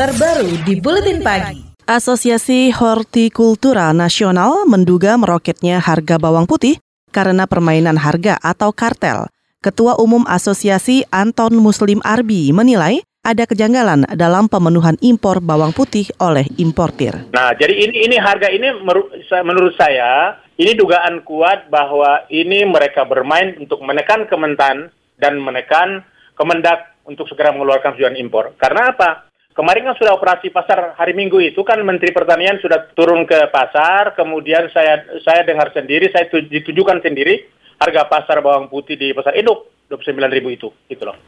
terbaru di Buletin Pagi. Asosiasi Hortikultura Nasional menduga meroketnya harga bawang putih karena permainan harga atau kartel. Ketua Umum Asosiasi Anton Muslim Arbi menilai ada kejanggalan dalam pemenuhan impor bawang putih oleh importir. Nah, jadi ini ini harga ini menurut saya ini dugaan kuat bahwa ini mereka bermain untuk menekan Kementan dan menekan Kemendak untuk segera mengeluarkan tujuan impor. Karena apa? Kemarin kan sudah operasi pasar hari Minggu itu kan Menteri Pertanian sudah turun ke pasar, kemudian saya saya dengar sendiri, saya ditujukan sendiri harga pasar bawang putih di pasar induk 29 ribu itu, gitu loh.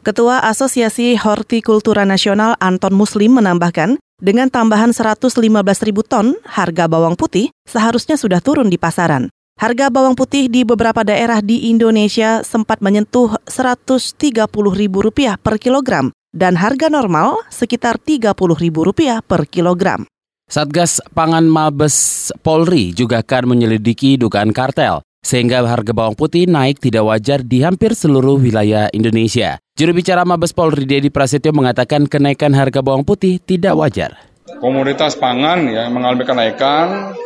Ketua Asosiasi Hortikultura Nasional Anton Muslim menambahkan, dengan tambahan 115 ribu ton, harga bawang putih seharusnya sudah turun di pasaran. Harga bawang putih di beberapa daerah di Indonesia sempat menyentuh Rp130.000 per kilogram dan harga normal sekitar Rp30.000 per kilogram. Satgas Pangan Mabes Polri juga akan menyelidiki dugaan kartel sehingga harga bawang putih naik tidak wajar di hampir seluruh wilayah Indonesia. Juru bicara Mabes Polri Dedi Prasetyo mengatakan kenaikan harga bawang putih tidak wajar. Komoditas pangan ya mengalami kenaikan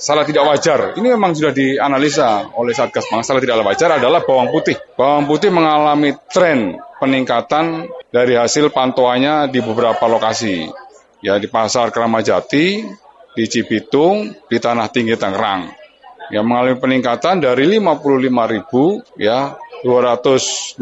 salah tidak wajar. Ini memang sudah dianalisa oleh Satgas Pangan. Salah tidak wajar adalah bawang putih. Bawang putih mengalami tren peningkatan dari hasil pantauannya di beberapa lokasi. Ya di Pasar Keramajati, di Cibitung, di Tanah Tinggi Tangerang yang mengalami peningkatan dari 55.000 ya 212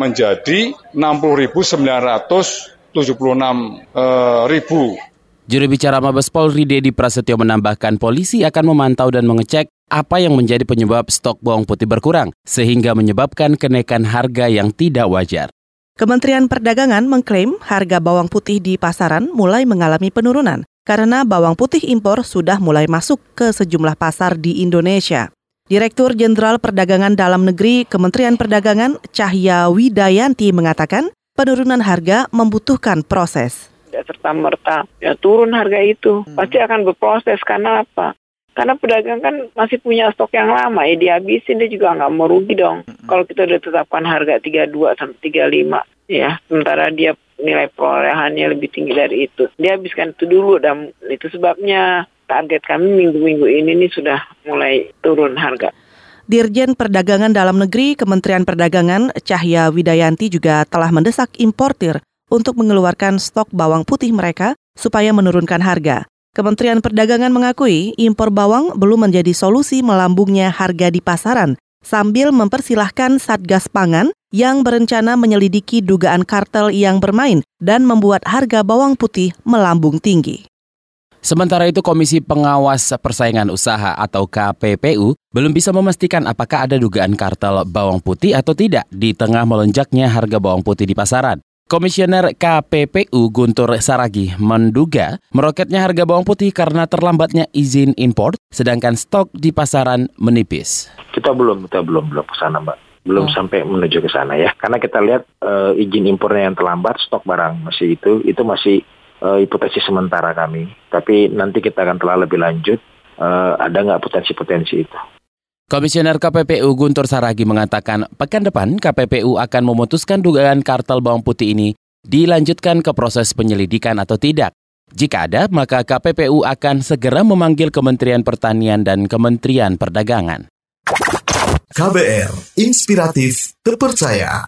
menjadi 60.976 eh, ribu. Juru bicara Mabes Polri Dedi Prasetyo menambahkan polisi akan memantau dan mengecek apa yang menjadi penyebab stok bawang putih berkurang sehingga menyebabkan kenaikan harga yang tidak wajar. Kementerian Perdagangan mengklaim harga bawang putih di pasaran mulai mengalami penurunan karena bawang putih impor sudah mulai masuk ke sejumlah pasar di Indonesia. Direktur Jenderal Perdagangan Dalam Negeri Kementerian Perdagangan Cahya Widayanti mengatakan penurunan harga membutuhkan proses. Tidak serta-merta ya turun harga itu, hmm. pasti akan berproses karena apa? Karena pedagang kan masih punya stok yang lama ya dihabisin dia juga nggak mau rugi dong. Hmm. Kalau kita udah tetapkan harga 32 sampai 35 ya, sementara dia nilai perolehannya lebih tinggi dari itu. Dia habiskan itu dulu dan itu sebabnya target kami minggu-minggu ini nih sudah mulai turun harga. Dirjen Perdagangan Dalam Negeri Kementerian Perdagangan Cahya Widayanti juga telah mendesak importir untuk mengeluarkan stok bawang putih mereka supaya menurunkan harga. Kementerian Perdagangan mengakui impor bawang belum menjadi solusi melambungnya harga di pasaran, sambil mempersilahkan Satgas Pangan yang berencana menyelidiki dugaan kartel yang bermain dan membuat harga bawang putih melambung tinggi. Sementara itu Komisi Pengawas Persaingan Usaha atau KPPU belum bisa memastikan apakah ada dugaan kartel bawang putih atau tidak di tengah melonjaknya harga bawang putih di pasaran. Komisioner KPPU Guntur Saragi menduga meroketnya harga bawang putih karena terlambatnya izin impor, sedangkan stok di pasaran menipis. Kita belum, kita belum belum ke sana, Mbak belum hmm. sampai menuju ke sana ya. Karena kita lihat uh, izin impornya yang terlambat, stok barang masih itu, itu masih uh, hipotesis sementara kami. Tapi nanti kita akan telah lebih lanjut, uh, ada nggak potensi-potensi itu. Komisioner KPPU Guntur Saragi mengatakan pekan depan KPPU akan memutuskan dugaan kartel bawang putih ini dilanjutkan ke proses penyelidikan atau tidak. Jika ada, maka KPPU akan segera memanggil Kementerian Pertanian dan Kementerian Perdagangan. KBR, inspiratif, terpercaya.